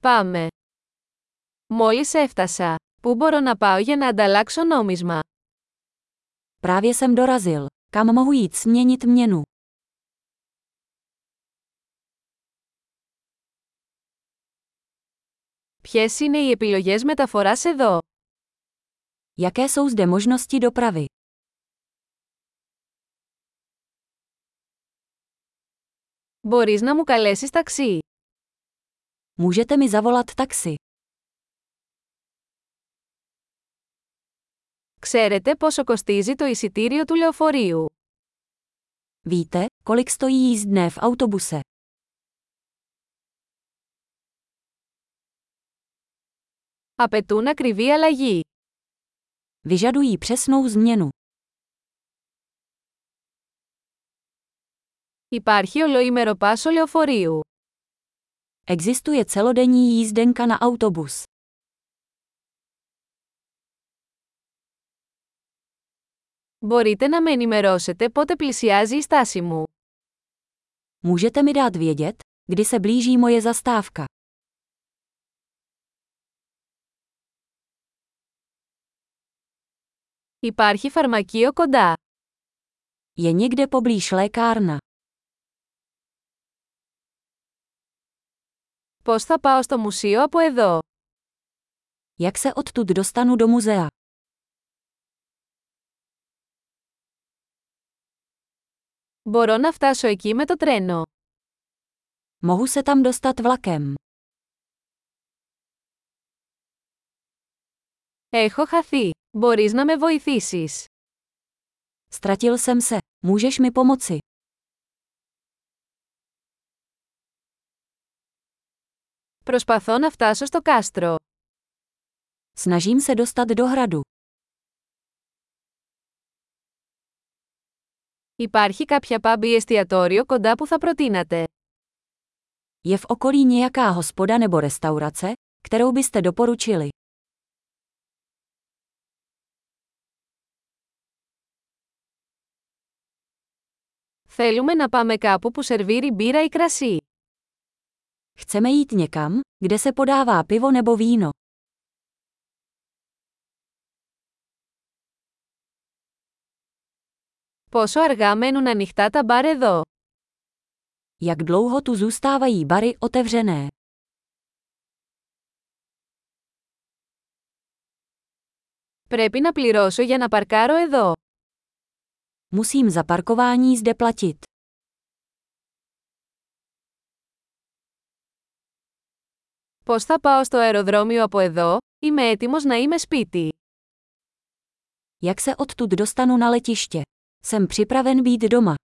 Πάμε. Μόλις έφτασα. Πού μπορώ να πάω για να ανταλλάξω νόμισμα; Právě jsem dorazil. Kam mohu jít směnit měnu? Ποιες είναι οι επιλογές μεταφοράς εδώ; Jaké jsou zde možnosti dopravy? Μπορείς να μου καλέσεις ταξί. Můžete mi zavolat taxi. Ξέρετε πόσο κοστίζει το εισιτήριο του λεωφορείου. Víte, kolik stojí jízdné v autobuse? Απαιτούν ακριβή αλλαγή. Vyžadují přesnou změnu. Υπάρχει ολοήμερο πάσο λεωφορείου. Existuje celodenní jízdenka na autobus. Μπορείτε να με ενημερώσετε πότε πλησιάζει η στάση μου. Můžete mi dát vědět, kdy se blíží moje zastávka. Υπάρχει φαρμακείο κοντά. Je někde poblíž lékárna. Πώς θα πάω στο μουσείο από εδώ. Jak se odtud dostanu do muzea? Μπορώ να φτάσω εκεί με το τρένο. Mohu se tam dostat vlakem. Έχω χαθεί. Μπορείς να με βοηθήσεις. Ztratil jsem se. Můžeš mi pomoci? Προσπαθώ να φτάσω στο κάστρο. Snažím se dostat do hradu. Υπάρχει κάποια pub ή εστιατόριο κοντά που θα προτείνατε. Je v okolí nějaká hospoda nebo restaurace, kterou byste doporučili? Θέλουμε να πάμε κάπου που σερβίρει μπύρα ή κρασί. Chceme jít někam, kde se podává pivo nebo víno. Πόσο αργά μένουν ανοιχτά τα μπαρ εδώ. Jak dlouho tu zůstávají bary otevřené? Πρέπει να πληρώσω για να παρκάρω εδώ. Musím za parkování zde platit. Πώς θα πάω στο αεροδρόμιο από εδώ, είμαι έτοιμος να είμαι σπίτι. Jak se odtud dostanu na letiště? Jsem připraven být doma.